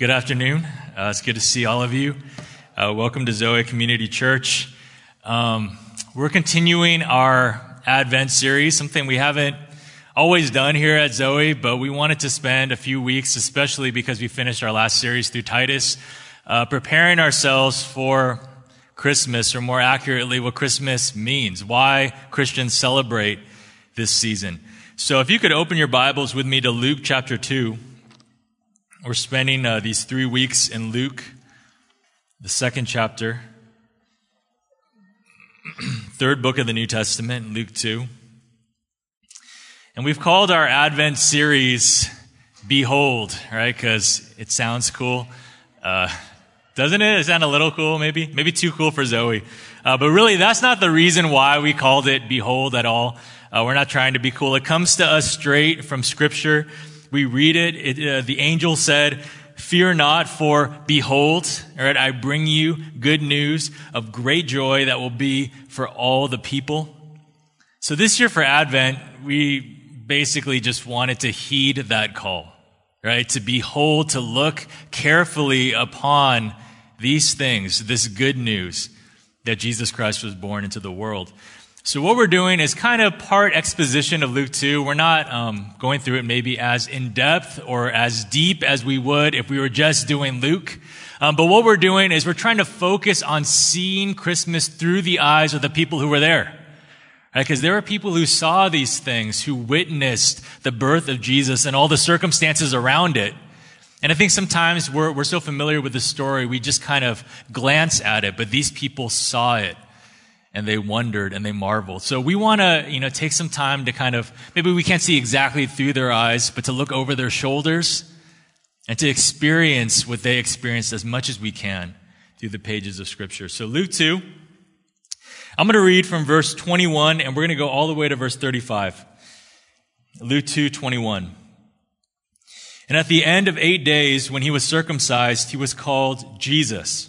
Good afternoon. Uh, it's good to see all of you. Uh, welcome to Zoe Community Church. Um, we're continuing our Advent series, something we haven't always done here at Zoe, but we wanted to spend a few weeks, especially because we finished our last series through Titus, uh, preparing ourselves for Christmas, or more accurately, what Christmas means, why Christians celebrate this season. So if you could open your Bibles with me to Luke chapter 2. We're spending uh, these three weeks in Luke, the second chapter, third book of the New Testament, Luke 2. And we've called our Advent series Behold, right? Because it sounds cool. Uh, doesn't it? It sound a little cool, maybe? Maybe too cool for Zoe. Uh, but really, that's not the reason why we called it Behold at all. Uh, we're not trying to be cool. It comes to us straight from Scripture we read it, it uh, the angel said, Fear not, for behold, all right, I bring you good news of great joy that will be for all the people. So this year for Advent, we basically just wanted to heed that call, right? To behold, to look carefully upon these things, this good news that Jesus Christ was born into the world. So what we're doing is kind of part exposition of Luke 2. We're not um, going through it maybe as in depth or as deep as we would if we were just doing Luke. Um, but what we're doing is we're trying to focus on seeing Christmas through the eyes of the people who were there. Because right? there are people who saw these things, who witnessed the birth of Jesus and all the circumstances around it. And I think sometimes we're, we're so familiar with the story, we just kind of glance at it, but these people saw it and they wondered and they marveled. So we want to, you know, take some time to kind of, maybe we can't see exactly through their eyes, but to look over their shoulders and to experience what they experienced as much as we can through the pages of scripture. So Luke 2, I'm going to read from verse 21 and we're going to go all the way to verse 35. Luke 2, 21. And at the end of eight days, when he was circumcised, he was called Jesus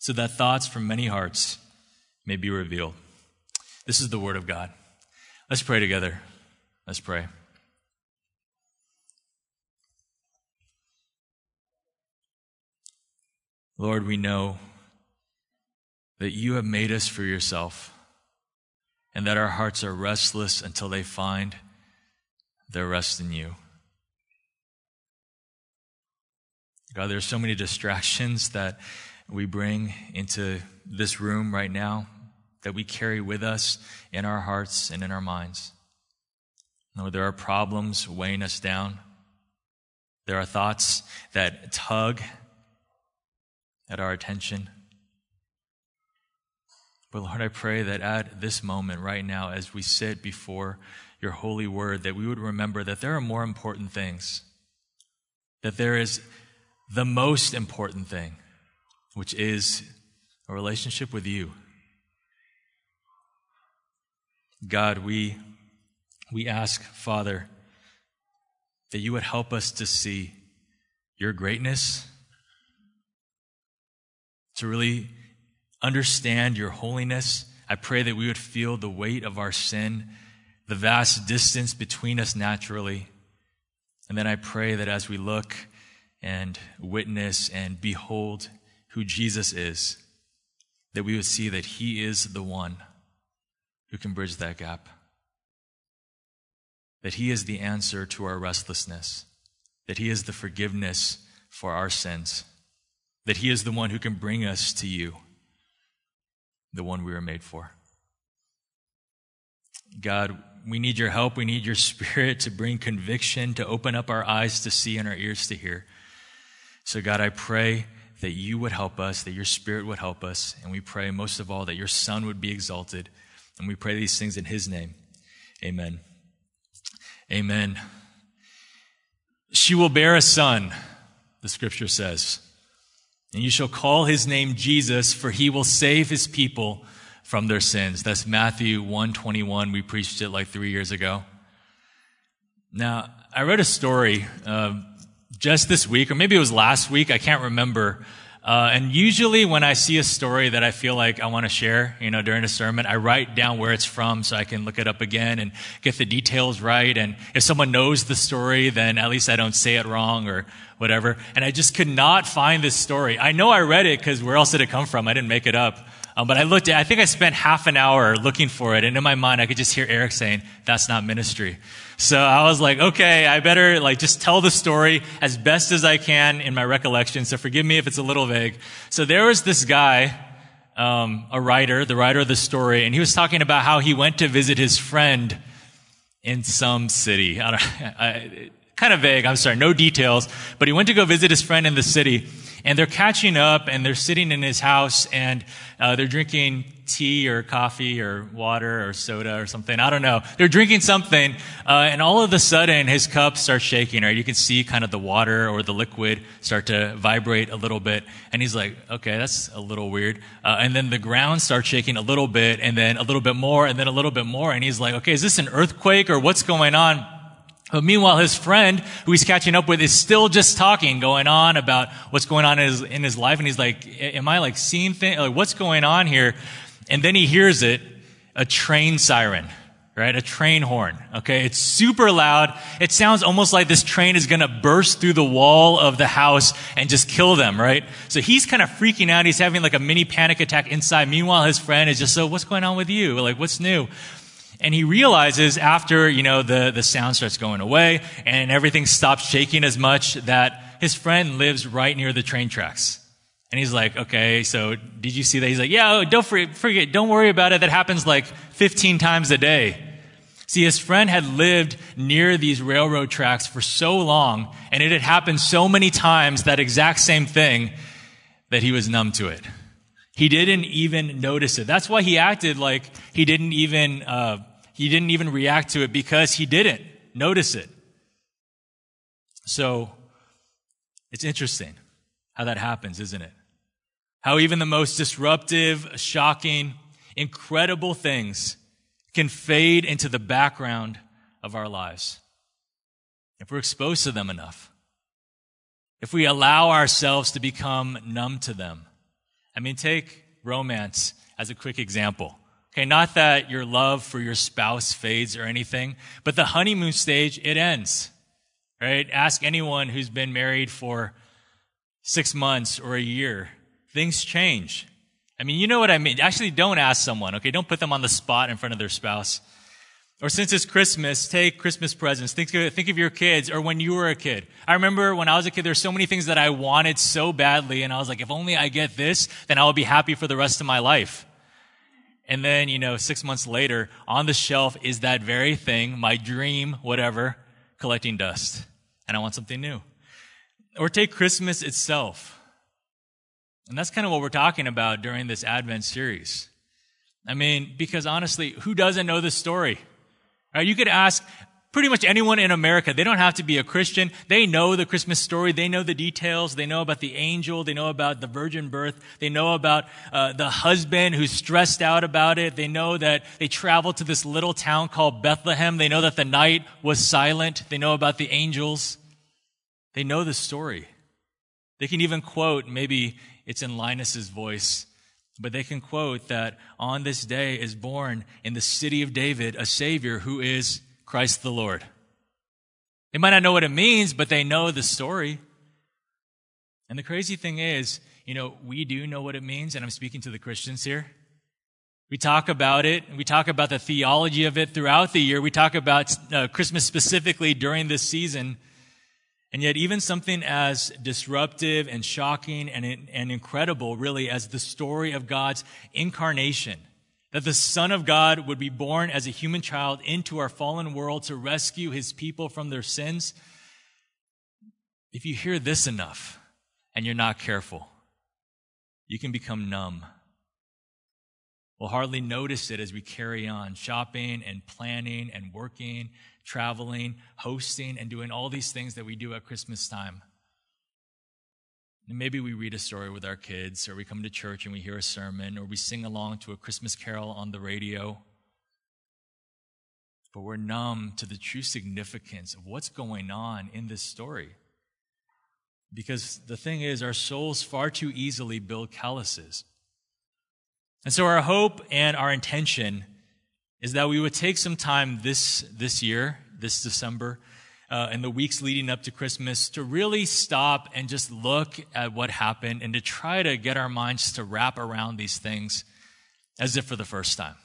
so that thoughts from many hearts may be revealed. This is the Word of God. Let's pray together. Let's pray. Lord, we know that you have made us for yourself and that our hearts are restless until they find their rest in you. God, there are so many distractions that we bring into this room right now that we carry with us in our hearts and in our minds. Lord, there are problems weighing us down. There are thoughts that tug at our attention. But Lord, I pray that at this moment, right now, as we sit before your holy word, that we would remember that there are more important things, that there is the most important thing which is a relationship with you. God, we, we ask, Father, that you would help us to see your greatness, to really understand your holiness. I pray that we would feel the weight of our sin, the vast distance between us naturally. And then I pray that as we look and witness and behold who Jesus is, that we would see that he is the one who can bridge that gap. That he is the answer to our restlessness. That he is the forgiveness for our sins. That he is the one who can bring us to you, the one we were made for. God, we need your help. We need your spirit to bring conviction, to open up our eyes to see and our ears to hear. So, God, I pray that you would help us, that your spirit would help us. And we pray most of all that your son would be exalted. And we pray these things in his name. Amen. Amen. She will bear a son, the scripture says. And you shall call his name Jesus, for he will save his people from their sins. That's Matthew 121. We preached it like three years ago. Now, I read a story uh, just this week, or maybe it was last week, I can't remember. Uh, and usually when I see a story that I feel like I want to share, you know, during a sermon, I write down where it's from so I can look it up again and get the details right. And if someone knows the story, then at least I don't say it wrong or whatever. And I just could not find this story. I know I read it because where else did it come from? I didn't make it up. Um, but I looked at, I think I spent half an hour looking for it. And in my mind, I could just hear Eric saying, that's not ministry. So I was like, okay, I better like just tell the story as best as I can in my recollection. So forgive me if it's a little vague. So there was this guy, um, a writer, the writer of the story, and he was talking about how he went to visit his friend in some city. I don't, I, kind of vague. I'm sorry, no details. But he went to go visit his friend in the city, and they're catching up, and they're sitting in his house, and uh, they're drinking tea or coffee or water or soda or something. I don't know. They're drinking something, uh, and all of a sudden his cup starts shaking. Right, you can see kind of the water or the liquid start to vibrate a little bit, and he's like, "Okay, that's a little weird." Uh, and then the ground starts shaking a little bit, and then a little bit more, and then a little bit more, and he's like, "Okay, is this an earthquake or what's going on?" But meanwhile, his friend who he's catching up with is still just talking, going on about what's going on in his, in his life. And he's like, am I like seeing things? Like, what's going on here? And then he hears it, a train siren, right? A train horn. Okay. It's super loud. It sounds almost like this train is going to burst through the wall of the house and just kill them, right? So he's kind of freaking out. He's having like a mini panic attack inside. Meanwhile, his friend is just so, what's going on with you? Like, what's new? And he realizes after, you know, the, the sound starts going away and everything stops shaking as much that his friend lives right near the train tracks. And he's like, okay, so did you see that? He's like, yeah, oh, don't forget, don't worry about it. That happens like 15 times a day. See, his friend had lived near these railroad tracks for so long, and it had happened so many times, that exact same thing, that he was numb to it. He didn't even notice it. That's why he acted like he didn't even uh, he didn't even react to it because he didn't notice it. So it's interesting how that happens, isn't it? How even the most disruptive, shocking, incredible things can fade into the background of our lives if we're exposed to them enough. If we allow ourselves to become numb to them. I mean, take romance as a quick example. Okay, not that your love for your spouse fades or anything, but the honeymoon stage, it ends. Right? Ask anyone who's been married for six months or a year. Things change. I mean, you know what I mean. Actually, don't ask someone, okay? Don't put them on the spot in front of their spouse. Or since it's Christmas, take Christmas presents. Think of, think of your kids or when you were a kid. I remember when I was a kid, there's so many things that I wanted so badly. And I was like, if only I get this, then I will be happy for the rest of my life. And then, you know, six months later, on the shelf is that very thing, my dream, whatever, collecting dust. And I want something new. Or take Christmas itself. And that's kind of what we're talking about during this Advent series. I mean, because honestly, who doesn't know this story? Right? You could ask pretty much anyone in America. They don't have to be a Christian. They know the Christmas story. They know the details. They know about the angel. They know about the virgin birth. They know about uh, the husband who's stressed out about it. They know that they traveled to this little town called Bethlehem. They know that the night was silent. They know about the angels. They know the story. They can even quote maybe it's in Linus's voice. But they can quote that on this day is born in the city of David a Savior who is Christ the Lord. They might not know what it means, but they know the story. And the crazy thing is, you know, we do know what it means, and I'm speaking to the Christians here. We talk about it, we talk about the theology of it throughout the year. We talk about uh, Christmas specifically during this season. And yet, even something as disruptive and shocking and, and incredible, really, as the story of God's incarnation, that the Son of God would be born as a human child into our fallen world to rescue his people from their sins. If you hear this enough and you're not careful, you can become numb We'll hardly notice it as we carry on shopping and planning and working, traveling, hosting, and doing all these things that we do at Christmas time. Maybe we read a story with our kids, or we come to church and we hear a sermon, or we sing along to a Christmas carol on the radio. But we're numb to the true significance of what's going on in this story. Because the thing is, our souls far too easily build calluses. And so our hope and our intention is that we would take some time this, this year, this December, uh, and the weeks leading up to Christmas to really stop and just look at what happened and to try to get our minds to wrap around these things as if for the first time.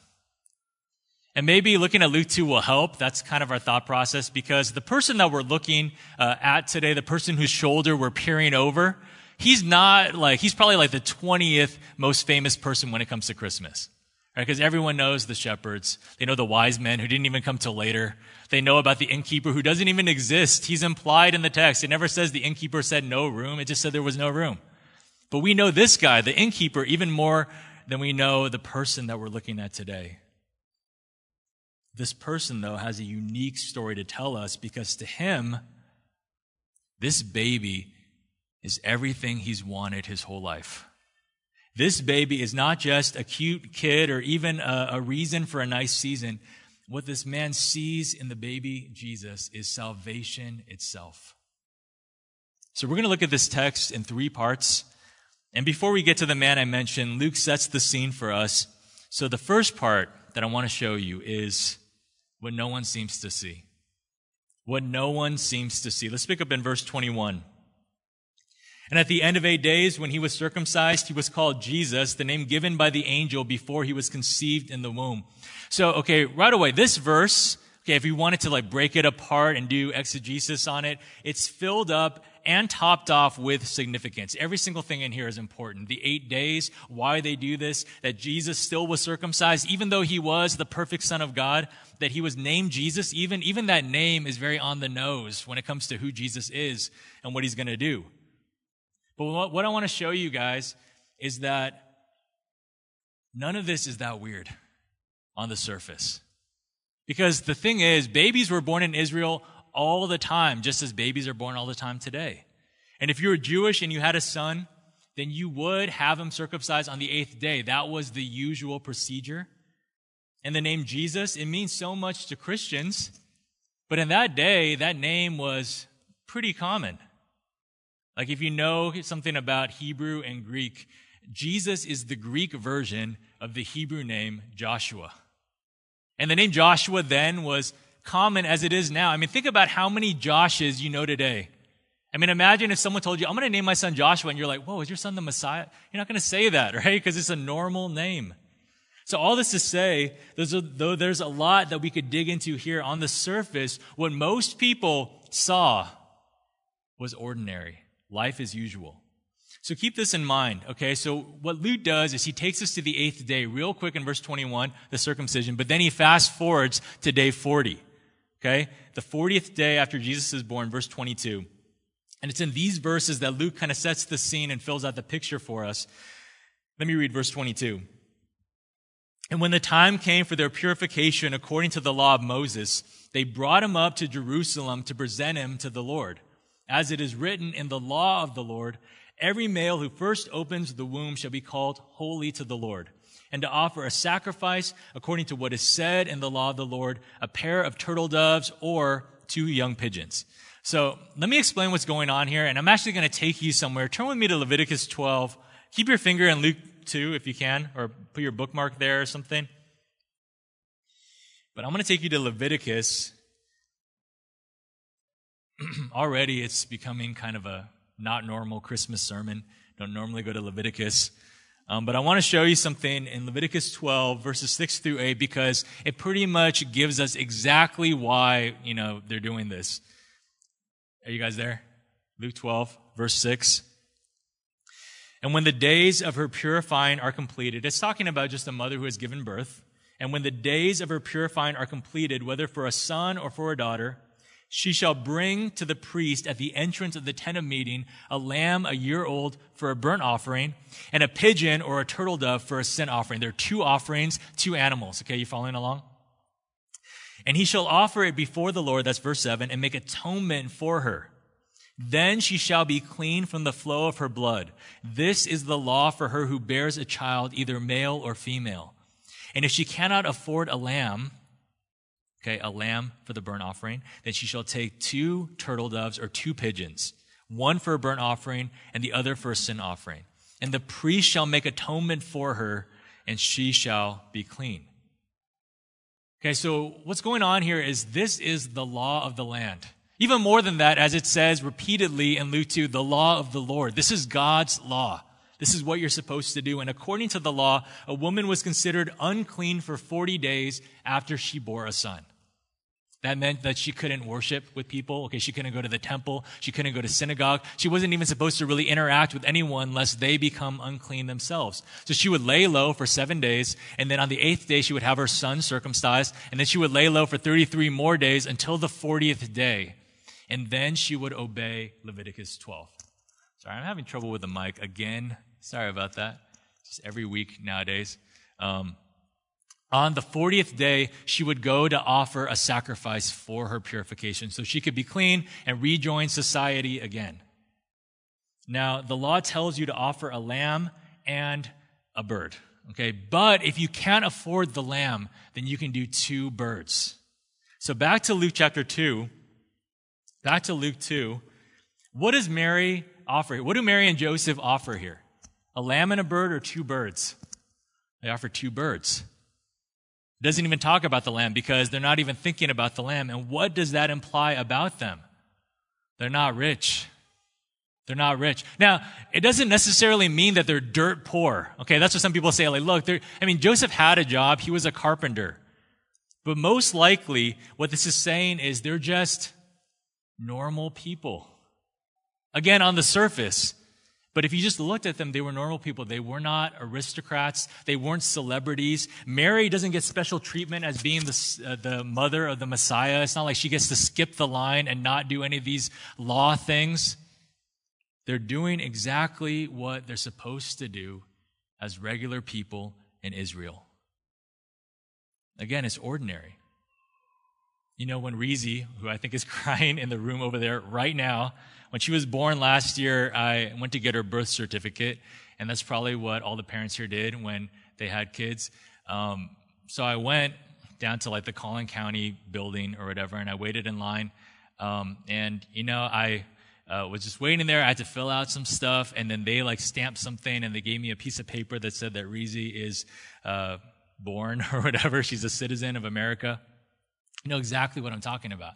And maybe looking at Luke 2 will help. That's kind of our thought process because the person that we're looking uh, at today, the person whose shoulder we're peering over, he's not like, he's probably like the 20th most famous person when it comes to Christmas. Right? Because everyone knows the shepherds. They know the wise men who didn't even come till later. They know about the innkeeper who doesn't even exist. He's implied in the text. It never says the innkeeper said no room. It just said there was no room. But we know this guy, the innkeeper, even more than we know the person that we're looking at today. This person, though, has a unique story to tell us because to him, this baby is everything he's wanted his whole life. This baby is not just a cute kid or even a, a, reason for a nice season. What this man sees in the baby Jesus is salvation itself. So we're going to look at this text in three parts. And before we get to the man I mentioned, Luke sets the scene for us. So the first part that I want to show you is what no one seems to see. What no one seems to see. Let's pick up in verse 21. And at the end of eight days, when he was circumcised, he was called Jesus, the name given by the angel before he was conceived in the womb. So, okay, right away, this verse, okay, if we wanted to like break it apart and do exegesis on it, it's filled up and topped off with significance. Every single thing in here is important. The eight days, why they do this, that Jesus still was circumcised, even though he was the perfect son of God, that he was named Jesus, even, even that name is very on the nose when it comes to who Jesus is and what he's going to do. But what, I want to show you guys is that none of this is that weird on the surface. Because the thing is, babies were born in Israel all the time, just as babies are born all the time today. And if you were Jewish and you had a son, then you would have him circumcised on the eighth day. That was the usual procedure. And the name Jesus, it means so much to Christians, but in that day, that name was pretty common. Like if you know something about Hebrew and Greek, Jesus is the Greek version of the Hebrew name Joshua. And the name Joshua then was common as it is now. I mean, think about how many Joshes you know today. I mean, imagine if someone told you, I'm going to name my son Joshua, and you're like, whoa, is your son the Messiah? You're not going to say that, right? Because it's a normal name. So all this to say, there's a, though there's a lot that we could dig into here on the surface, what most people saw was ordinary life as usual. So keep this in mind, okay? So what Luke does is he takes us to the eighth day real quick in verse 21, the circumcision, but then he fast forwards to day 40, okay? The 40th day after Jesus is born, verse 22. And it's in these verses that Luke kind of sets the scene and fills out the picture for us. Let me read verse 22. And when the time came for their purification according to the law of Moses, they brought him up to Jerusalem to present him to the Lord. As it is written in the law of the Lord, every male who first opens the womb shall be called holy to the Lord. And to offer a sacrifice according to what is said in the law of the Lord, a pair of turtle doves or two young pigeons. So let me explain what's going on here, and I'm actually going to take you somewhere. Turn with me to Leviticus 12, keep your finger in Luke 2 if you can, or put your bookmark there or something. But I'm going to take you to Leviticus. Already it's becoming kind of a not normal Christmas sermon. Don't normally go to Leviticus. Um, but I want to show you something in Leviticus 12, verses 6 through 8, because it pretty much gives us exactly why, you know, they're doing this. Are you guys there? Luke 12, verse 6. And when the days of her purifying are completed, it's talking about just a mother who has given birth. And when the days of her purifying are completed, whether for a son or for a daughter, she shall bring to the priest at the entrance of the tent of meeting a lamb a year old for a burnt offering and a pigeon or a turtle dove for a sin offering. There are two offerings, two animals. Okay, you following along? And he shall offer it before the Lord, that's verse 7, and make atonement for her. Then she shall be clean from the flow of her blood. This is the law for her who bears a child, either male or female. And if she cannot afford a lamb, okay, a lamb for the burnt offering, then she shall take two turtle doves or two pigeons, one for a burnt offering and the other for a sin offering. And the priest shall make atonement for her, and she shall be clean. Okay, so what's going on here is this is the law of the land. Even more than that, as it says repeatedly in Luke 2, the law of the Lord. This is God's law. This is what you're supposed to do. And according to the law, a woman was considered unclean for 40 days after she bore a son. That meant that she couldn't worship with people. Okay, she couldn't go to the temple. She couldn't go to synagogue. She wasn't even supposed to really interact with anyone lest they become unclean themselves. So she would lay low for seven days, and then on the eighth day she would have her son circumcised, and then she would lay low for 33 more days until the 40th day. And then she would obey Leviticus 12. Sorry, I'm having trouble with the mic again. Sorry about that. Just every week nowadays. Um, on the 40th day, she would go to offer a sacrifice for her purification so she could be clean and rejoin society again. Now, the law tells you to offer a lamb and a bird. Okay, but if you can't afford the lamb, then you can do two birds. So back to Luke chapter 2. Back to Luke 2. What does Mary offer? What do Mary and Joseph offer here? A lamb and a bird or two birds? They offer two birds. Doesn't even talk about the lamb because they're not even thinking about the lamb. And what does that imply about them? They're not rich. They're not rich. Now, it doesn't necessarily mean that they're dirt poor. Okay, that's what some people say. Like, look, I mean, Joseph had a job. He was a carpenter. But most likely, what this is saying is they're just normal people. Again, on the surface, but if you just looked at them, they were normal people. They were not aristocrats. They weren't celebrities. Mary doesn't get special treatment as being the, uh, the mother of the Messiah. It's not like she gets to skip the line and not do any of these law things. They're doing exactly what they're supposed to do as regular people in Israel. Again, it's ordinary. You know, when Reezy, who I think is crying in the room over there right now, when she was born last year, I went to get her birth certificate, and that's probably what all the parents here did when they had kids. Um, so I went down to like the Collin County building or whatever, and I waited in line. Um, and you know, I uh, was just waiting there. I had to fill out some stuff, and then they like stamped something, and they gave me a piece of paper that said that Reezy is uh, born or whatever. She's a citizen of America. You know exactly what I'm talking about.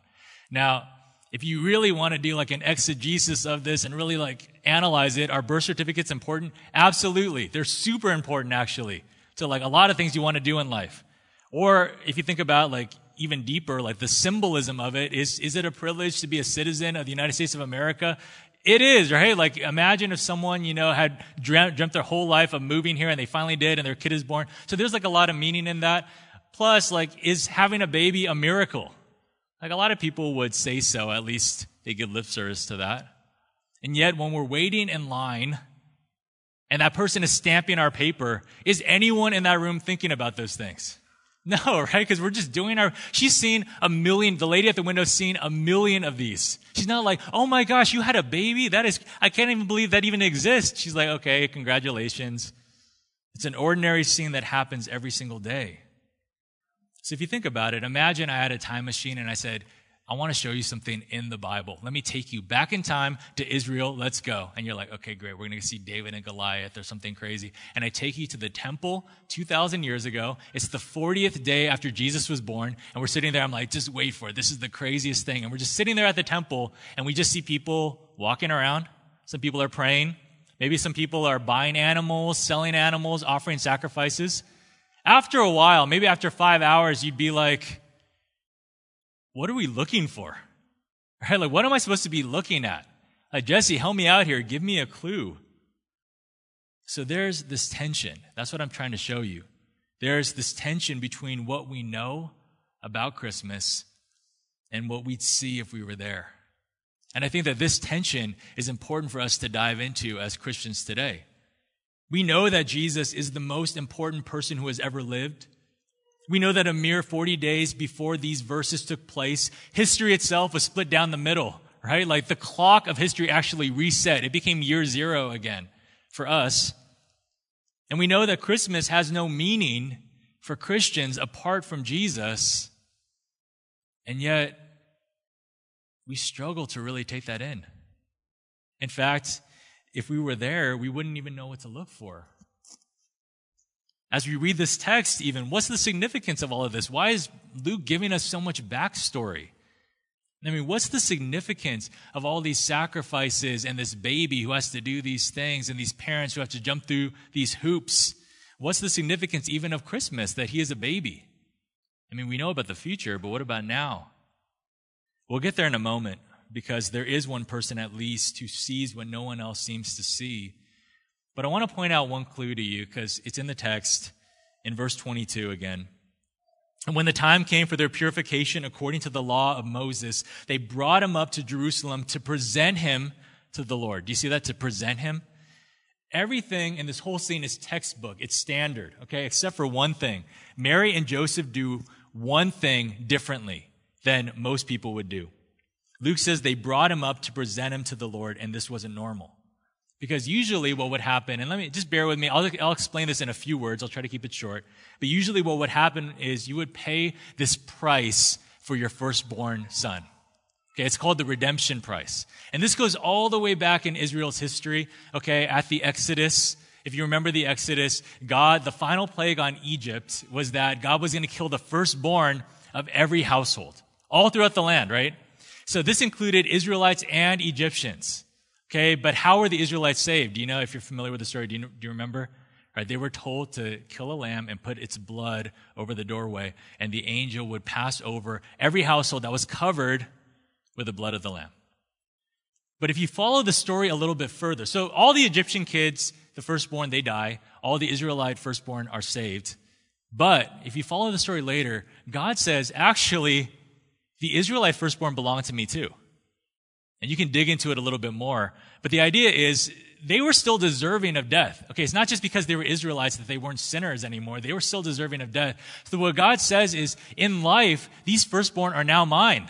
Now, if you really want to do like an exegesis of this and really like analyze it, are birth certificates important? Absolutely. They're super important actually to like a lot of things you want to do in life. Or if you think about like even deeper, like the symbolism of it, is, is it a privilege to be a citizen of the United States of America? It is, right? Like imagine if someone, you know, had dreamt, dreamt their whole life of moving here and they finally did and their kid is born. So there's like a lot of meaning in that. Plus, like, is having a baby a miracle? Like a lot of people would say so, at least they give lip service to that. And yet, when we're waiting in line and that person is stamping our paper, is anyone in that room thinking about those things? No, right? Because we're just doing our, she's seen a million, the lady at the window seen a million of these. She's not like, oh my gosh, you had a baby? That is, I can't even believe that even exists. She's like, okay, congratulations. It's an ordinary scene that happens every single day. So if you think about it, imagine I had a time machine and I said, I want to show you something in the Bible. Let me take you back in time to Israel. Let's go. And you're like, okay, great. We're going to see David and Goliath or something crazy. And I take you to the temple 2,000 years ago. It's the 40th day after Jesus was born. And we're sitting there. I'm like, just wait for it. This is the craziest thing. And we're just sitting there at the temple and we just see people walking around. Some people are praying. Maybe some people are buying animals, selling animals, offering sacrifices. After a while, maybe after five hours, you'd be like, what are we looking for? Right? Like, what am I supposed to be looking at? Like, Jesse, help me out here. Give me a clue. So there's this tension. That's what I'm trying to show you. There's this tension between what we know about Christmas and what we'd see if we were there. And I think that this tension is important for us to dive into as Christians today. We know that Jesus is the most important person who has ever lived. We know that a mere 40 days before these verses took place, history itself was split down the middle, right? Like the clock of history actually reset. It became year zero again for us. And we know that Christmas has no meaning for Christians apart from Jesus. And yet, we struggle to really take that in. In fact, if we were there, we wouldn't even know what to look for. As we read this text, even, what's the significance of all of this? Why is Luke giving us so much backstory? I mean, what's the significance of all these sacrifices and this baby who has to do these things and these parents who have to jump through these hoops? What's the significance even of Christmas that he is a baby? I mean, we know about the future, but what about now? We'll get there in a moment because there is one person at least who sees what no one else seems to see. But I want to point out one clue to you because it's in the text in verse 22 again. And when the time came for their purification according to the law of Moses, they brought him up to Jerusalem to present him to the Lord. Do you see that? To present him? Everything in this whole scene is textbook. It's standard, okay? Except for one thing. Mary and Joseph do one thing differently than most people would do. Luke says they brought him up to present him to the Lord, and this wasn't normal. Because usually what would happen, and let me just bear with me, I'll, I'll explain this in a few words, I'll try to keep it short. But usually what would happen is you would pay this price for your firstborn son. Okay, it's called the redemption price. And this goes all the way back in Israel's history, okay, at the Exodus. If you remember the Exodus, God, the final plague on Egypt was that God was going to kill the firstborn of every household, all throughout the land, right? So this included Israelites and Egyptians. Okay, but how were the Israelites saved? Do you know if you're familiar with the story? Do you, do you remember? Right, they were told to kill a lamb and put its blood over the doorway, and the angel would pass over every household that was covered with the blood of the lamb. But if you follow the story a little bit further, so all the Egyptian kids, the firstborn, they die. All the Israelite firstborn are saved. But if you follow the story later, God says, actually, the Israelite firstborn belonged to me too. And you can dig into it a little bit more. But the idea is they were still deserving of death. Okay, it's not just because they were Israelites that they weren't sinners anymore. They were still deserving of death. So what God says is, in life, these firstborn are now mine.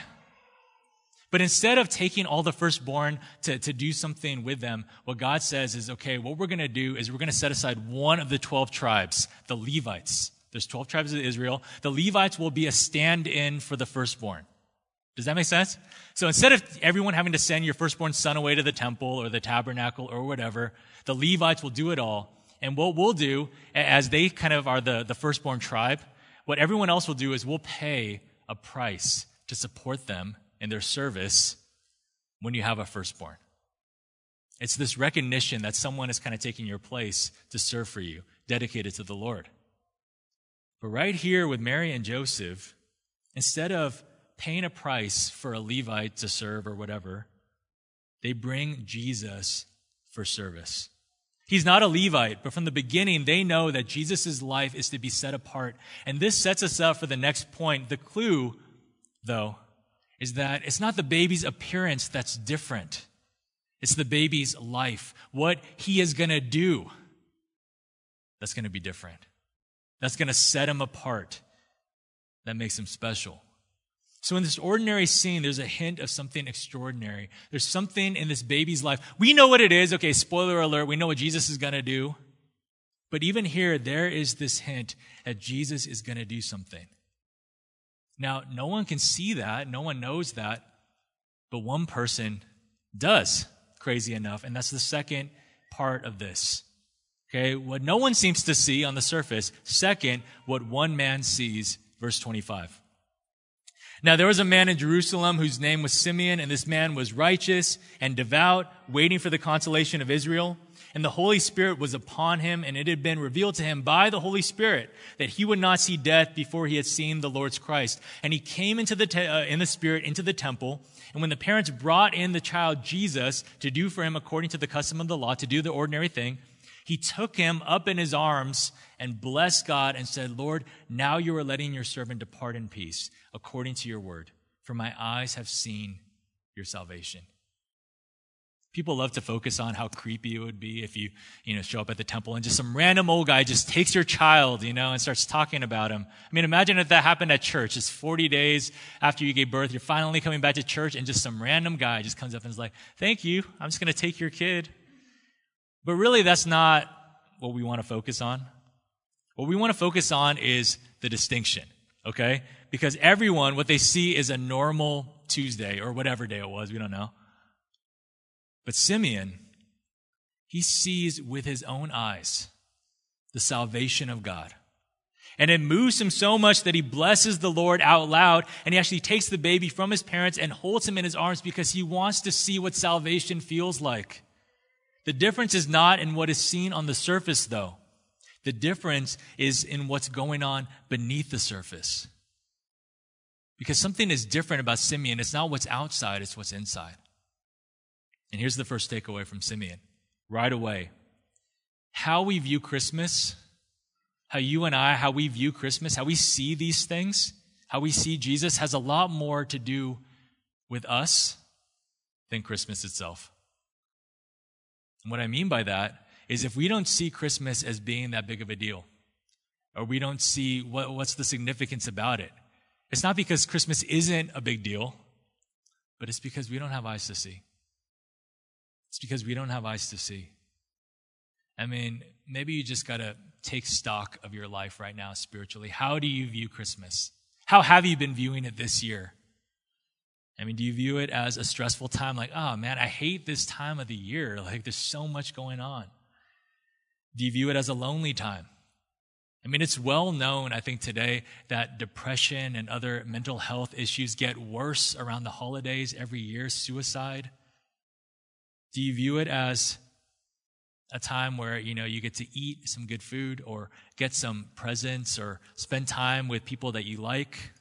But instead of taking all the firstborn to, to do something with them, what God says is, okay, what we're going to do is we're going to set aside one of the 12 tribes, the Levites. There's 12 tribes of Israel. The Levites will be a stand in for the firstborn. Does that make sense? So instead of everyone having to send your firstborn son away to the temple or the tabernacle or whatever, the Levites will do it all. And what we'll do, as they kind of are the, the firstborn tribe, what everyone else will do is we'll pay a price to support them in their service when you have a firstborn. It's this recognition that someone is kind of taking your place to serve for you, dedicated to the Lord. But right here with Mary and Joseph, instead of paying a price for a Levite to serve or whatever. They bring Jesus for service. He's not a Levite, but from the beginning, they know that Jesus' life is to be set apart. And this sets us up for the next point. The clue, though, is that it's not the baby's appearance that's different. It's the baby's life. What he is going to do that's going to be different. That's going to set him apart. That makes him special. So, in this ordinary scene, there's a hint of something extraordinary. There's something in this baby's life. We know what it is. Okay, spoiler alert. We know what Jesus is going to do. But even here, there is this hint that Jesus is going to do something. Now, no one can see that, no one knows that, but one person does, crazy enough, and that's the second part of this. Okay, what no one seems to see on the surface. Second, what one man sees, verse 25. Now there was a man in Jerusalem whose name was Simeon, and this man was righteous and devout, waiting for the consolation of Israel. And the Holy Spirit was upon him, and it had been revealed to him by the Holy Spirit that he would not see death before he had seen the Lord's Christ. And he came into the te- uh, in the Spirit into the temple. And when the parents brought in the child Jesus to do for him according to the custom of the law, to do the ordinary thing, he took him up in his arms and blessed God and said, Lord, now you are letting your servant depart in peace according to your word, for my eyes have seen your salvation. People love to focus on how creepy it would be if you, you know, show up at the temple and just some random old guy just takes your child, you know, and starts talking about him. I mean, imagine if that happened at church. It's 40 days after you gave birth. You're finally coming back to church and just some random guy just comes up and is like, thank you. I'm just going to take your kid. But really, that's not what we want to focus on. What we want to focus on is the distinction, okay? Because everyone, what they see is a normal Tuesday or whatever day it was, we don't know. But Simeon, he sees with his own eyes the salvation of God. And it moves him so much that he blesses the Lord out loud and he actually takes the baby from his parents and holds him in his arms because he wants to see what salvation feels like. The difference is not in what is seen on the surface, though. The difference is in what's going on beneath the surface. Because something is different about Simeon. It's not what's outside, it's what's inside. And here's the first takeaway from Simeon right away. How we view Christmas, how you and I, how we view Christmas, how we see these things, how we see Jesus has a lot more to do with us than Christmas itself. And what I mean by that is if we don't see Christmas as being that big of a deal, or we don't see what, what's the significance about it, it's not because Christmas isn't a big deal, but it's because we don't have eyes to see. It's because we don't have eyes to see. I mean, maybe you just got to take stock of your life right now spiritually. How do you view Christmas? How have you been viewing it this year? I mean, do you view it as a stressful time? Like, oh man, I hate this time of the year. Like, there's so much going on. Do you view it as a lonely time? I mean, it's well known, I think, today that depression and other mental health issues get worse around the holidays every year, suicide. Do you view it as a time where, you know, you get to eat some good food or get some presents or spend time with people that you like?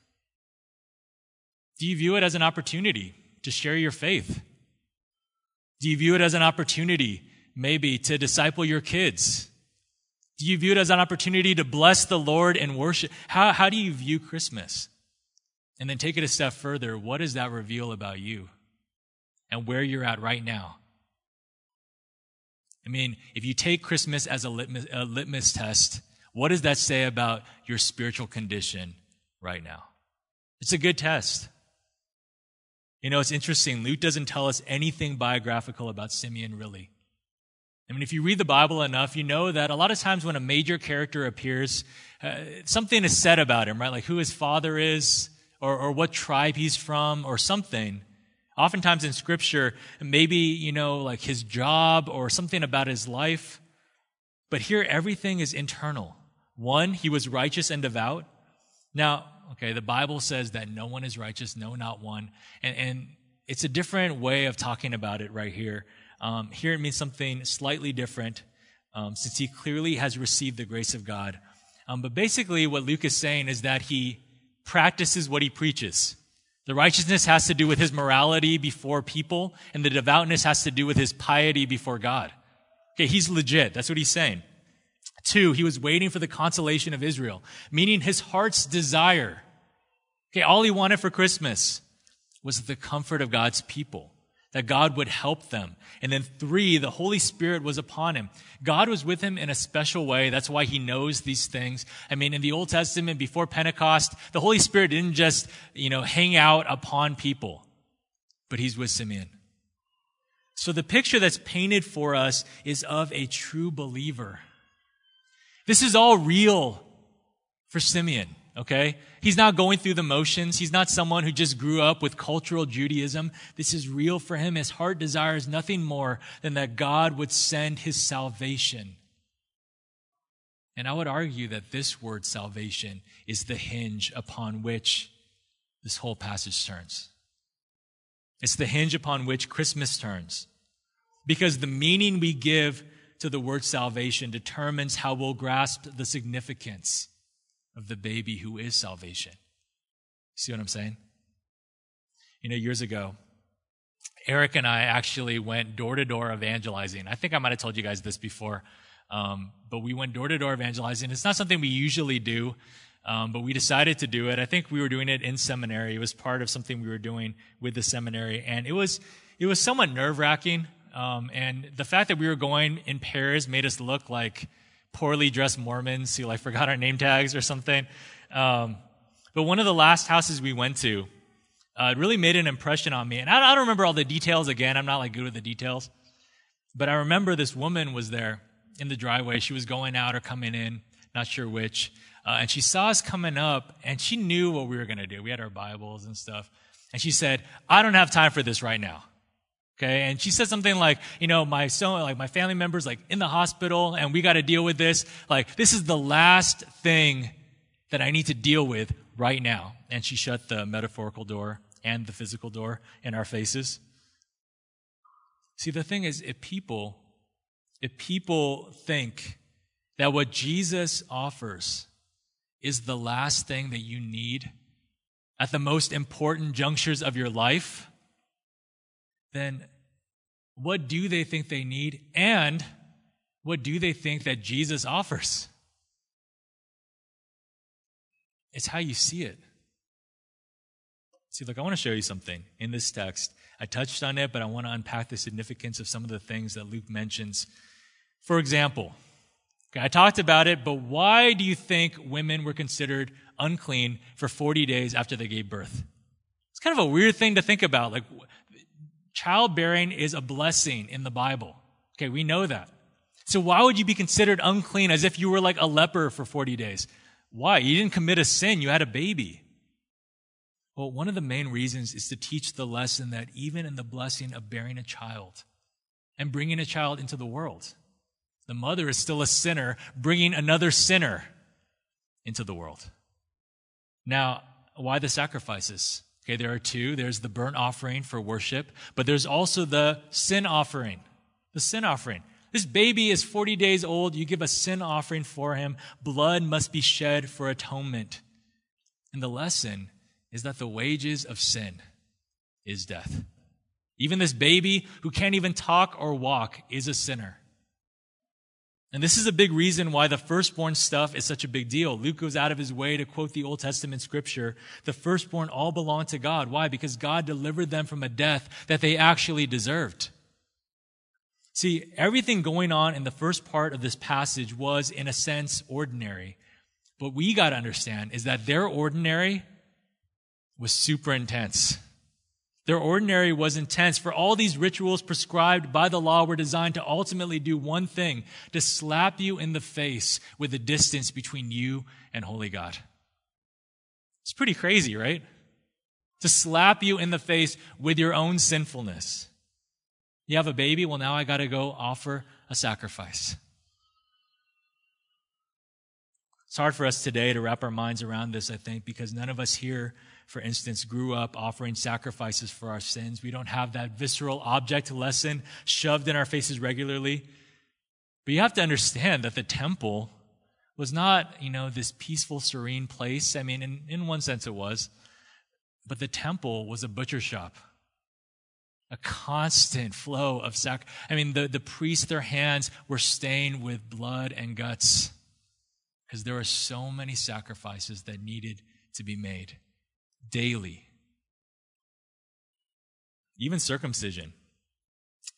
Do you view it as an opportunity to share your faith? Do you view it as an opportunity, maybe, to disciple your kids? Do you view it as an opportunity to bless the Lord and worship? How, how do you view Christmas? And then take it a step further. What does that reveal about you and where you're at right now? I mean, if you take Christmas as a litmus, a litmus test, what does that say about your spiritual condition right now? It's a good test. You know, it's interesting. Luke doesn't tell us anything biographical about Simeon, really. I mean, if you read the Bible enough, you know that a lot of times when a major character appears, uh, something is said about him, right? Like who his father is, or, or what tribe he's from, or something. Oftentimes in Scripture, maybe, you know, like his job or something about his life. But here, everything is internal. One, he was righteous and devout. Now, Okay, the Bible says that no one is righteous, no, not one. And, and it's a different way of talking about it right here. Um, here it means something slightly different um, since he clearly has received the grace of God. Um, but basically, what Luke is saying is that he practices what he preaches. The righteousness has to do with his morality before people, and the devoutness has to do with his piety before God. Okay, he's legit. That's what he's saying. Two, he was waiting for the consolation of Israel, meaning his heart's desire. Okay, all he wanted for Christmas was the comfort of God's people, that God would help them. And then three, the Holy Spirit was upon him. God was with him in a special way. That's why he knows these things. I mean, in the Old Testament, before Pentecost, the Holy Spirit didn't just, you know, hang out upon people, but he's with Simeon. So the picture that's painted for us is of a true believer this is all real for Simeon, Okay? He's not going through the motions. He's not someone who just grew up with cultural Judaism. This is real for him. His heart desires nothing more than that God would send his salvation. And I would argue that this word salvation is the hinge upon which this whole passage turns. It's the hinge upon which Christmas turns. Because the meaning we give to the word salvation determines how we'll grasp the significance of the baby who is salvation. See what I'm saying? You know, years ago, Eric and I actually went door to door evangelizing. I think I might have told you guys this before, um, but we went door to door evangelizing. It's not something we usually do, um, but we decided to do it. I think we were doing it in seminary. It was part of something we were doing with the seminary, and it was it was somewhat nerve wracking. Um, and the fact that we were going in pairs made us look like poorly dressed Mormons who like forgot our name tags or something. Um, but one of the last houses we went to, uh, really made an impression on me. And I, I don't remember all the details again. I'm not like good with the details. But I remember this woman was there in the driveway. She was going out or coming in, not sure which. Uh, and she saw us coming up and she knew what we were going to do. We had our Bibles and stuff. And she said, I don't have time for this right now. Okay. And she said something like, you know, my son, like my family members, like in the hospital and we got to deal with this. Like, this is the last thing that I need to deal with right now. And she shut the metaphorical door and the physical door in our faces. See, the thing is, if people, if people think that what Jesus offers is the last thing that you need at the most important junctures of your life, then what do they think they need? And what do they think that Jesus offers? It's how you see it. See, look, I want to show you something in this text. I touched on it, but I want to unpack the significance of some of the things that Luke mentions. For example, okay, I talked about it, but why do you think women were considered unclean for 40 days after they gave birth? It's kind of a weird thing to think about. Like, Childbearing is a blessing in the Bible. Okay, we know that. So why would you be considered unclean as if you were like a leper for 40 days? Why? You didn't commit a sin, you had a baby. Well, one of the main reasons is to teach the lesson that even in the blessing of bearing a child and bringing a child into the world, the mother is still a sinner, bringing another sinner into the world. Now, why the sacrifices? Okay, there are two. There's the burnt offering for worship, but there's also the sin offering. The sin offering. This baby is 40 days old. You give a sin offering for him. Blood must be shed for atonement. And the lesson is that the wages of sin is death. Even this baby who can't even talk or walk is a sinner. And this is a big reason why the firstborn stuff is such a big deal. Luke goes out of his way to quote the Old Testament scripture. The firstborn all belong to God. Why? Because God delivered them from a death that they actually deserved. See, everything going on in the first part of this passage was, in a sense, ordinary. What we got to understand is that their ordinary was super intense. Their ordinary was intense, for all these rituals prescribed by the law were designed to ultimately do one thing to slap you in the face with the distance between you and holy God. It's pretty crazy, right? To slap you in the face with your own sinfulness. You have a baby? Well, now I got to go offer a sacrifice. It's hard for us today to wrap our minds around this, I think, because none of us here for instance, grew up offering sacrifices for our sins. We don't have that visceral object lesson shoved in our faces regularly. But you have to understand that the temple was not, you know, this peaceful, serene place. I mean, in, in one sense it was. But the temple was a butcher shop. A constant flow of sac. I mean, the, the priests, their hands were stained with blood and guts because there were so many sacrifices that needed to be made daily. Even circumcision.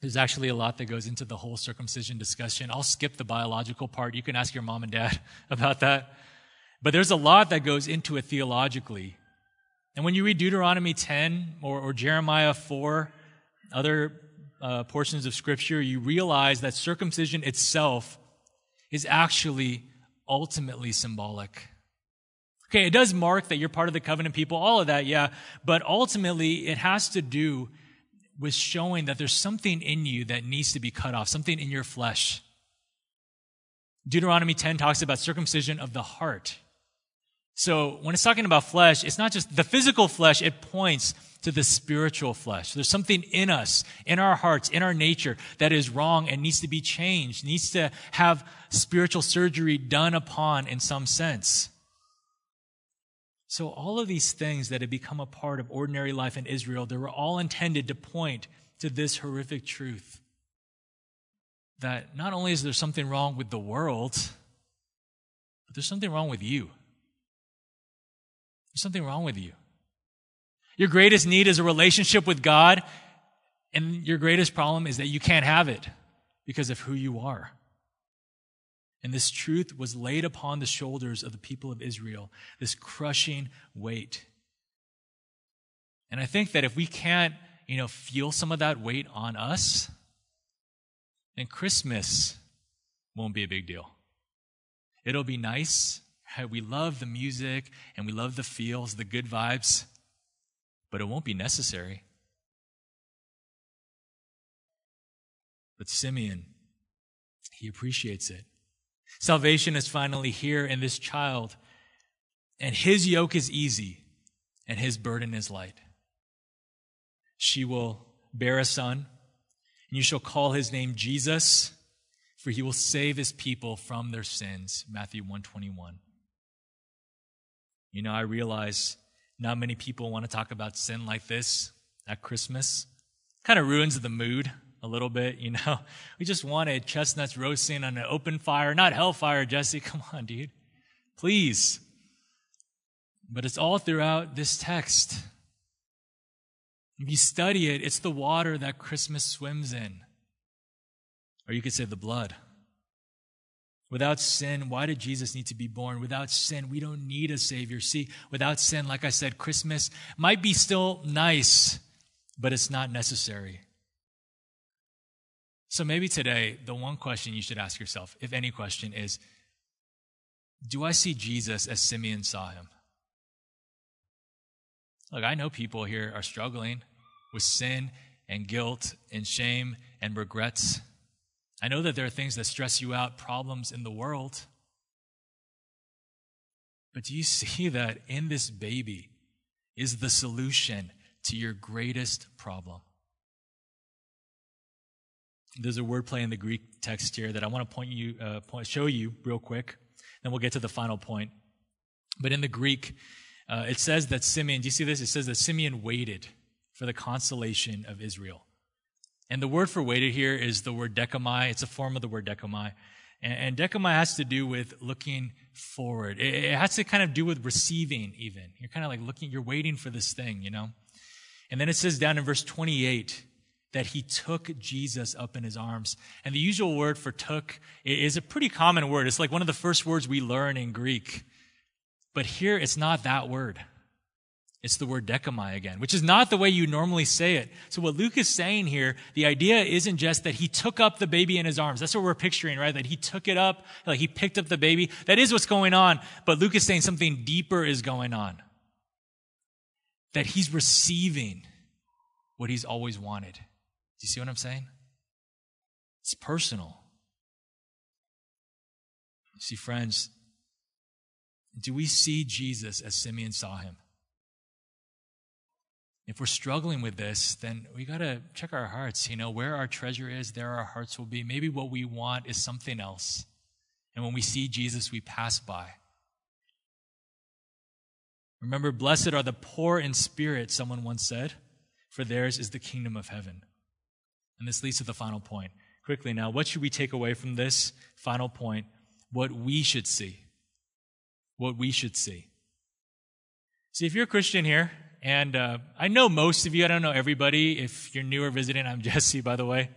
There's actually a lot that goes into the whole circumcision discussion. I'll skip the biological part. You can ask your mom and dad about that. But there's a lot that goes into it theologically. And when you read Deuteronomy 10 or, or Jeremiah 4, other uh, portions of Scripture, you realize that circumcision itself is actually ultimately symbolic. Okay, it does mark that you're part of the covenant people, all of that, yeah. But ultimately, it has to do with showing that there's something in you that needs to be cut off, something in your flesh. Deuteronomy 10 talks about circumcision of the heart. So when it's talking about flesh, it's not just the physical flesh, it points to the spiritual flesh. There's something in us, in our hearts, in our nature that is wrong and needs to be changed, needs to have spiritual surgery done upon in some sense. So all of these things that have become a part of ordinary life in Israel, they were all intended to point to this horrific truth. That not only is there something wrong with the world, but there's something wrong with you. There's something wrong with you. Your greatest need is a relationship with God, and your greatest problem is that you can't have it because of who you are. And this truth was laid upon the shoulders of the people of Israel, this crushing weight. And I think that if we can't, you know, feel some of that weight on us, then Christmas won't be a big deal. It'll be nice, we love the music and we love the feels, the good vibes, but it won't be necessary. But Simeon, he appreciates it. Salvation is finally here in this child, and his yoke is easy and his burden is light. She will bear a son, and you shall call his name Jesus, for he will save his people from their sins. Matthew 121. You know, I realize not many people want to talk about sin like this at Christmas. Kind of ruins the mood a little bit, you know. We just wanted chestnuts roasting on an open fire, not hellfire, Jesse. Come on, dude. Please. But it's all throughout this text. If you study it, it's the water that Christmas swims in. Or you could say the blood. Without sin, why did Jesus need to be born? Without sin, we don't need a Savior. See, without sin, like I said, Christmas might be still nice, but it's not necessary. So maybe today, the one question you should ask yourself, if any question, is Do I see Jesus as Simeon saw him? Look, I know people here are struggling with sin and guilt and shame and regrets. I know that there are things that stress you out, problems in the world. But do you see that in this baby is the solution to your greatest problem? There's a wordplay in the Greek text here that I want to point you, uh, point, show you real quick. Then we'll get to the final point. But in the Greek, uh, it says that Simeon, do you see this? It says that Simeon waited for the consolation of Israel. And the word for waited here is the word dechomai. It's a form of the word dechomai. And, and has to do with looking forward. It, it has to kind of do with receiving, even. You're kind of like looking, you're waiting for this thing, you know? And then it says down in verse 28 that he took Jesus up in his arms. And the usual word for took is a pretty common word. It's like one of the first words we learn in Greek. But here it's not that word. It's the word dechomai again, which is not the way you normally say it. So what Luke is saying here, the idea isn't just that he took up the baby in his arms. That's what we're picturing, right? That he took it up, like he picked up the baby. That is what's going on. But Luke is saying something deeper is going on. That he's receiving what he's always wanted. Do you see what I'm saying? It's personal. You see, friends, do we see Jesus as Simeon saw him? If we're struggling with this, then we got to check our hearts. You know, where our treasure is, there our hearts will be. Maybe what we want is something else. And when we see Jesus, we pass by. Remember, blessed are the poor in spirit, someone once said, for theirs is the kingdom of heaven. And this leads to the final point. Quickly now, what should we take away from this final point? What we should see. What we should see. See, if you're a Christian here and uh, I know most of you, I don't know everybody. If you're new or visiting, I'm Jesse, by the way.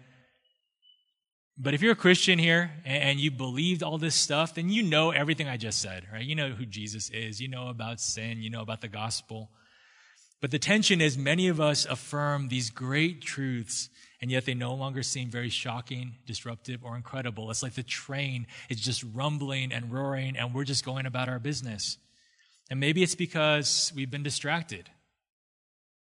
But if you're a Christian here and you believed all this stuff, then you know everything I just said, right? You know who Jesus is. You know about sin. You know about the gospel. But the tension is many of us affirm these great truths, and yet they no longer seem very shocking, disruptive, or incredible. It's like the train is just rumbling and roaring, and we're just going about our business. And maybe it's because we've been distracted.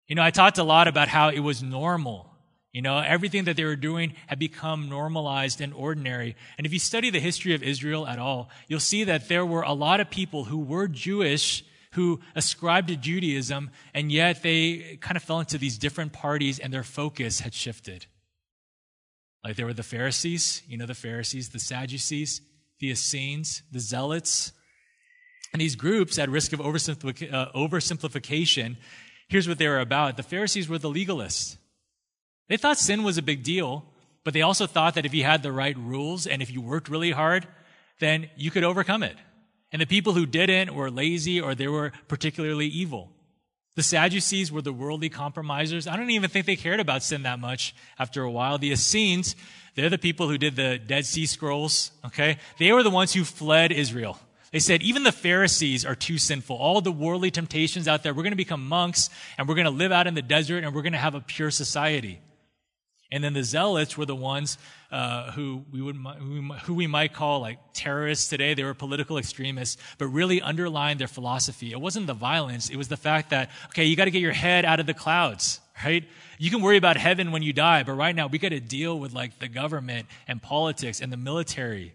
You know, I talked a lot about how it was normal. You know, everything that they were doing had become normalized and ordinary. And if you study the history of Israel at all, you'll see that there were a lot of people who were Jewish who ascribed to Judaism, and yet they kind of fell into these different parties and their focus had shifted. Like there were the Pharisees, you know, the Pharisees, the Sadducees, the Essenes, the Zealots. And these groups, at risk of uh, oversimplification, here's what they were about. The Pharisees were the legalists. They thought sin was a big deal, but they also thought that if you had the right rules and if you worked really hard, then you could overcome it. And the people who didn't were lazy or they were particularly evil. The Sadducees were the worldly compromisers. I don't even think they cared about sin that much after a while. The Essenes, they're the people who did the Dead Sea Scrolls, okay? They were the ones who fled Israel. They said, even the Pharisees are too sinful. All the worldly temptations out there, we're going to become monks and we're going to live out in the desert and we're going to have a pure society. And then the zealots were the ones uh, who we would who we might call like terrorists today. They were political extremists, but really underlined their philosophy. It wasn't the violence; it was the fact that okay, you got to get your head out of the clouds, right? You can worry about heaven when you die, but right now we got to deal with like the government and politics and the military.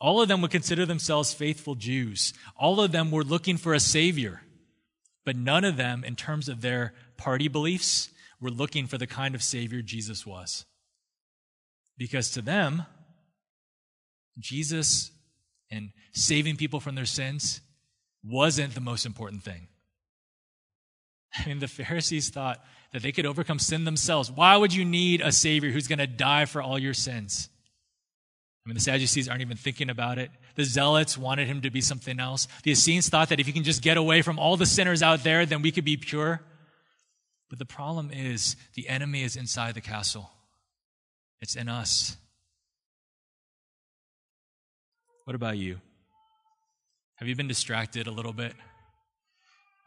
All of them would consider themselves faithful Jews. All of them were looking for a savior, but none of them, in terms of their party beliefs, were looking for the kind of Savior Jesus was. Because to them, Jesus and saving people from their sins wasn't the most important thing. I mean, the Pharisees thought that they could overcome sin themselves. Why would you need a Savior who's going to die for all your sins? I mean, the Sadducees aren't even thinking about it. The Zealots wanted him to be something else. The Essenes thought that if you can just get away from all the sinners out there, then we could be pure. But the problem is the enemy is inside the castle, it's in us. What about you? Have you been distracted a little bit?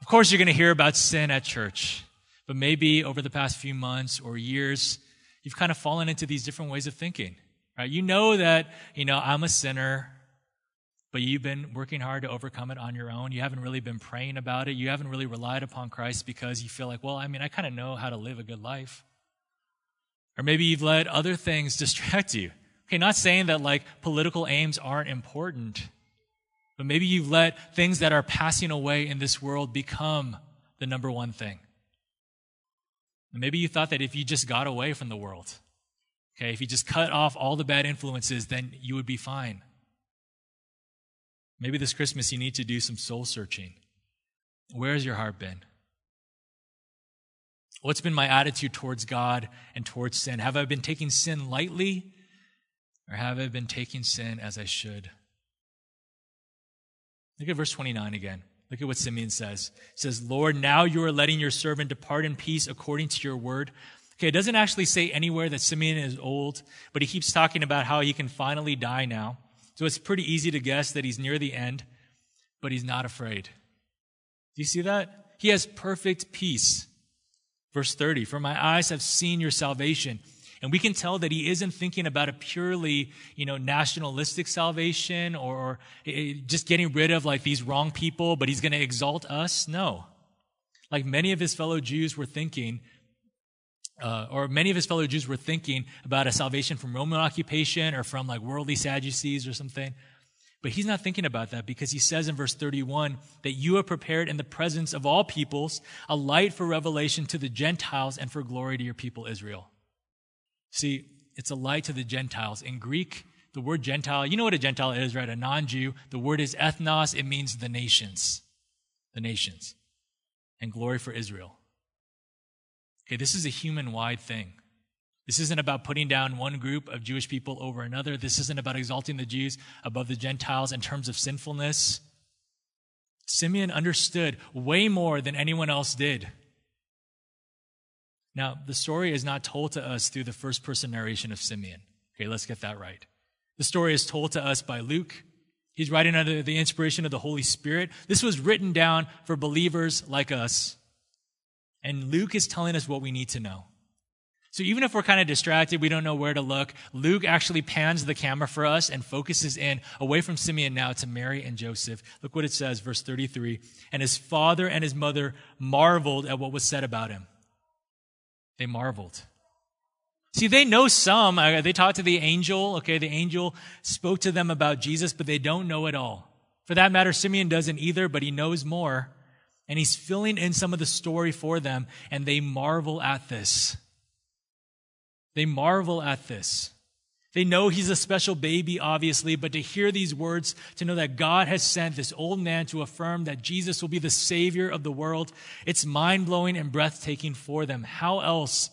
Of course, you're going to hear about sin at church, but maybe over the past few months or years, you've kind of fallen into these different ways of thinking. Right? You know that, you know, I'm a sinner but you've been working hard to overcome it on your own. You haven't really been praying about it. You haven't really relied upon Christ because you feel like, well, I mean, I kind of know how to live a good life. Or maybe you've let other things distract you. Okay, not saying that like political aims aren't important, but maybe you've let things that are passing away in this world become the number one thing. And maybe you thought that if you just got away from the world, okay, if you just cut off all the bad influences, then you would be fine. Maybe this Christmas you need to do some soul searching. Where has your heart been? What's been my attitude towards God and towards sin? Have I been taking sin lightly or have I been taking sin as I should? Look at verse 29 again. Look at what Simeon says. He says, Lord, now you are letting your servant depart in peace according to your word. Okay, it doesn't actually say anywhere that Simeon is old, but he keeps talking about how he can finally die now. So it's pretty easy to guess that he's near the end, but he's not afraid. Do you see that? He has perfect peace. Verse 30 For my eyes have seen your salvation. And we can tell that he isn't thinking about a purely, you know, nationalistic salvation or just getting rid of like these wrong people, but he's going to exalt us. No. Like many of his fellow Jews were thinking, uh, or many of his fellow Jews were thinking about a salvation from Roman occupation or from like worldly Sadducees or something. But he's not thinking about that because he says in verse 31 that you have prepared in the presence of all peoples a light for revelation to the Gentiles and for glory to your people Israel. See, it's a light to the Gentiles. In Greek, the word Gentile, you know what a Gentile is, right? A non Jew. The word is ethnos, it means the nations. The nations. And glory for Israel. Okay, this is a human wide thing. This isn't about putting down one group of Jewish people over another. This isn't about exalting the Jews above the Gentiles in terms of sinfulness. Simeon understood way more than anyone else did. Now, the story is not told to us through the first person narration of Simeon. Okay, let's get that right. The story is told to us by Luke. He's writing under the inspiration of the Holy Spirit. This was written down for believers like us. And Luke is telling us what we need to know. So even if we're kind of distracted, we don't know where to look, Luke actually pans the camera for us and focuses in away from Simeon now to Mary and Joseph. Look what it says, verse 33. And his father and his mother marveled at what was said about him. They marveled. See, they know some. Uh, they talked to the angel. Okay, the angel spoke to them about Jesus, but they don't know it all. For that matter, Simeon doesn't either, but he knows more. And he's filling in some of the story for them, and they marvel at this. They marvel at this. They know he's a special baby, obviously, but to hear these words, to know that God has sent this old man to affirm that Jesus will be the Savior of the world, it's mind blowing and breathtaking for them. How else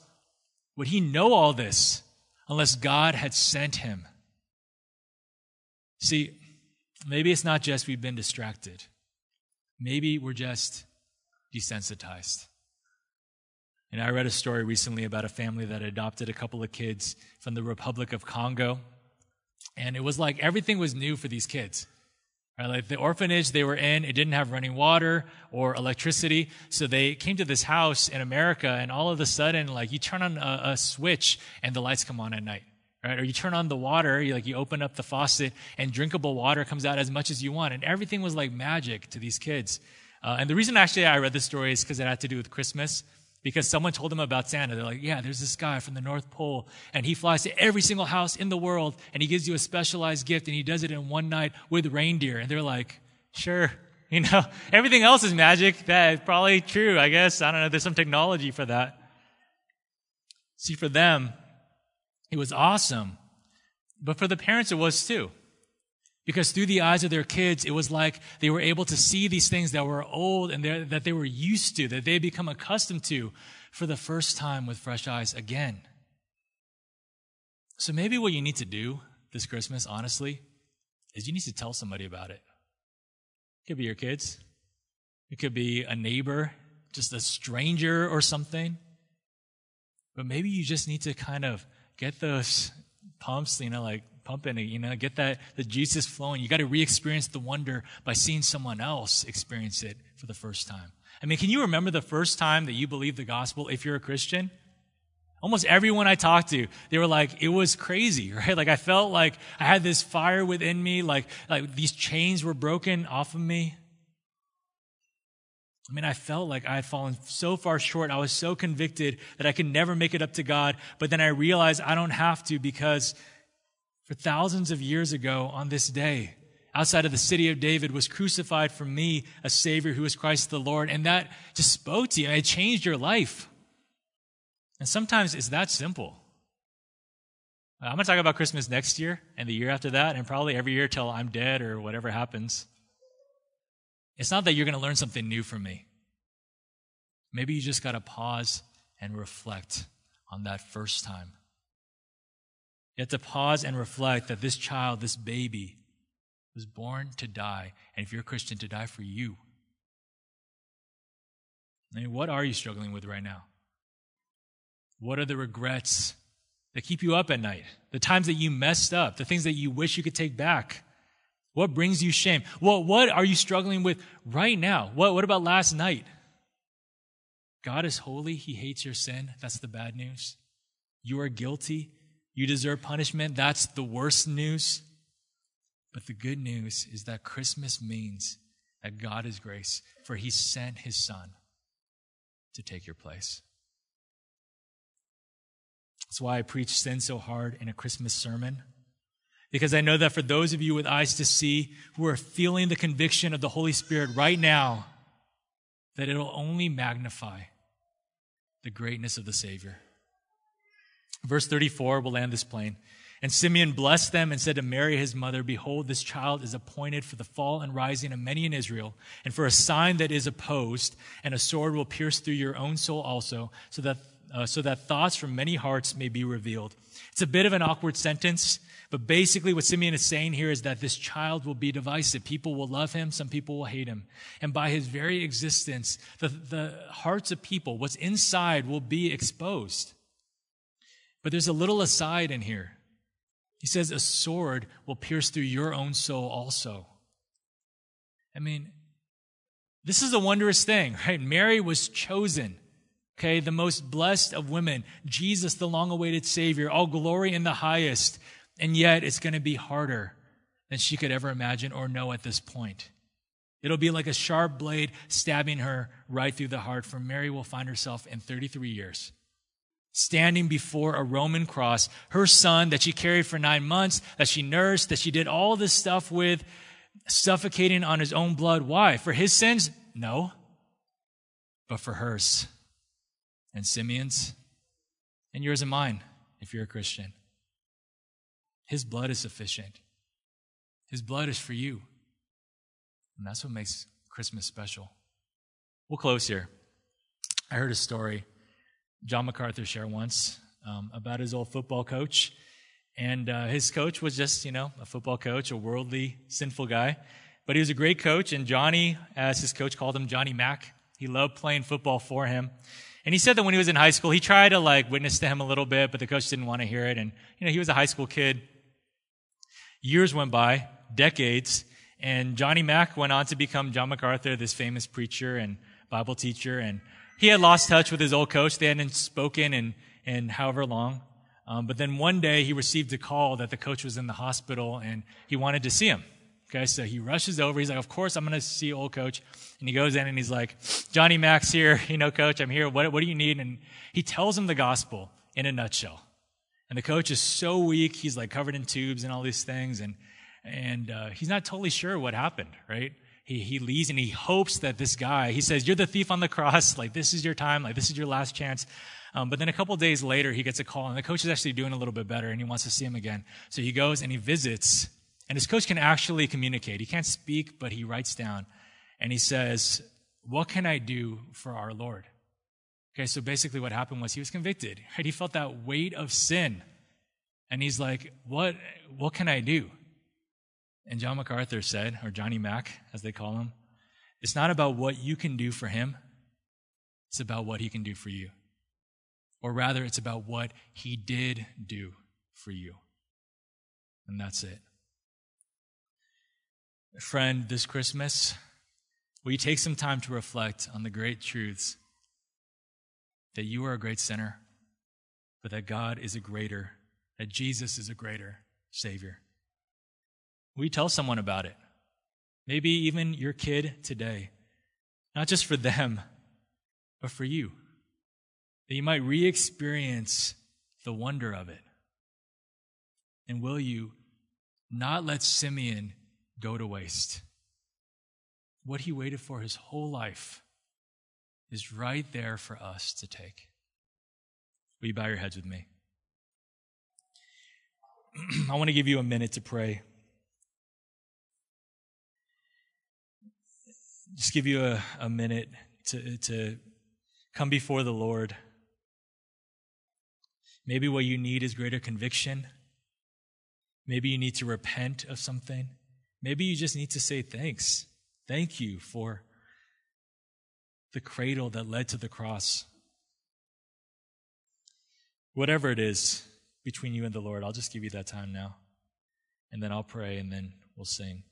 would he know all this unless God had sent him? See, maybe it's not just we've been distracted, maybe we're just desensitized. And I read a story recently about a family that adopted a couple of kids from the Republic of Congo. And it was like everything was new for these kids. Right? Like the orphanage they were in, it didn't have running water or electricity. So they came to this house in America, and all of a sudden, like you turn on a, a switch and the lights come on at night. Right? Or you turn on the water, you like you open up the faucet and drinkable water comes out as much as you want. And everything was like magic to these kids. Uh, and the reason actually I read this story is because it had to do with Christmas because someone told them about Santa. They're like, yeah, there's this guy from the North Pole, and he flies to every single house in the world, and he gives you a specialized gift, and he does it in one night with reindeer. And they're like, sure. You know, everything else is magic. That's probably true, I guess. I don't know. There's some technology for that. See, for them, it was awesome. But for the parents, it was too. Because through the eyes of their kids, it was like they were able to see these things that were old and that they were used to, that they had become accustomed to for the first time with fresh eyes again. So maybe what you need to do this Christmas, honestly, is you need to tell somebody about it. It could be your kids, it could be a neighbor, just a stranger or something. But maybe you just need to kind of get those pumps, you know, like pumping it, you know, get that, the Jesus flowing. You got to re-experience the wonder by seeing someone else experience it for the first time. I mean, can you remember the first time that you believed the gospel if you're a Christian? Almost everyone I talked to, they were like, it was crazy, right? Like I felt like I had this fire within me, like, like these chains were broken off of me. I mean, I felt like I had fallen so far short. I was so convicted that I could never make it up to God. But then I realized I don't have to because for thousands of years ago on this day, outside of the city of David, was crucified for me, a Savior who is Christ the Lord. And that just spoke to you. It changed your life. And sometimes it's that simple. Uh, I'm going to talk about Christmas next year and the year after that, and probably every year till I'm dead or whatever happens. It's not that you're going to learn something new from me. Maybe you just got to pause and reflect on that first time. You have to pause and reflect that this child, this baby, was born to die, and if you're a Christian, to die for you. I mean, what are you struggling with right now? What are the regrets that keep you up at night? The times that you messed up, the things that you wish you could take back? What brings you shame? What, what are you struggling with right now? What, what about last night? God is holy. He hates your sin. That's the bad news. You are guilty. You deserve punishment. That's the worst news. But the good news is that Christmas means that God is grace, for he sent his son to take your place. That's why I preach sin so hard in a Christmas sermon. Because I know that for those of you with eyes to see who are feeling the conviction of the Holy Spirit right now, that it'll only magnify the greatness of the Savior. Verse 34 will land this plane. And Simeon blessed them and said to Mary, his mother, Behold, this child is appointed for the fall and rising of many in Israel, and for a sign that is opposed, and a sword will pierce through your own soul also, so that, uh, so that thoughts from many hearts may be revealed. It's a bit of an awkward sentence, but basically what Simeon is saying here is that this child will be divisive. People will love him, some people will hate him. And by his very existence, the, the hearts of people, what's inside, will be exposed. But there's a little aside in here. He says, A sword will pierce through your own soul also. I mean, this is a wondrous thing, right? Mary was chosen Okay, the most blessed of women, Jesus, the long awaited Savior, all glory in the highest. And yet it's going to be harder than she could ever imagine or know at this point. It'll be like a sharp blade stabbing her right through the heart, for Mary will find herself in 33 years standing before a Roman cross, her son that she carried for nine months, that she nursed, that she did all this stuff with, suffocating on his own blood. Why? For his sins? No. But for hers and Simeon's and yours and mine, if you're a Christian. His blood is sufficient. His blood is for you. And that's what makes Christmas special. We'll close here. I heard a story John MacArthur share once um, about his old football coach. And uh, his coach was just, you know, a football coach, a worldly, sinful guy. But he was a great coach, and Johnny, as his coach called him, Johnny Mac, he loved playing football for him. And he said that when he was in high school, he tried to like witness to him a little bit, but the coach didn't want to hear it. And, you know, he was a high school kid. Years went by, decades, and Johnny Mac went on to become John MacArthur, this famous preacher and Bible teacher. And he had lost touch with his old coach. They hadn't spoken in, in however long. Um, but then one day he received a call that the coach was in the hospital and he wanted to see him. Okay, so he rushes over. He's like, Of course, I'm going to see old coach. And he goes in and he's like, Johnny Mac's here. You know, coach, I'm here. What, what do you need? And he tells him the gospel in a nutshell. And the coach is so weak. He's like covered in tubes and all these things. And, and uh, he's not totally sure what happened, right? He, he leaves and he hopes that this guy, he says, You're the thief on the cross. Like, this is your time. Like, this is your last chance. Um, but then a couple days later, he gets a call, and the coach is actually doing a little bit better, and he wants to see him again. So he goes and he visits and his coach can actually communicate. He can't speak, but he writes down and he says, What can I do for our Lord? Okay, so basically what happened was he was convicted. Right? He felt that weight of sin. And he's like, What what can I do? And John MacArthur said, or Johnny Mac, as they call him, it's not about what you can do for him, it's about what he can do for you. Or rather, it's about what he did do for you. And that's it friend, this Christmas, will you take some time to reflect on the great truths that you are a great sinner, but that God is a greater, that Jesus is a greater Savior? You tell someone about it? Maybe even your kid today, not just for them, but for you, that you might re experience the wonder of it. And will you not let Simeon go to waste. What he waited for his whole life is right there for us to take. Will you bow your heads with me? I want to give you a minute to pray. Just give you a, a minute to, to come before the Lord. Maybe what you need is greater conviction. Maybe you need to repent of something. Maybe you just need to say thanks. Thank you for the cradle that led to the cross. Whatever it is between you and the Lord, I'll just give you that time now. And then I'll pray and then we'll sing.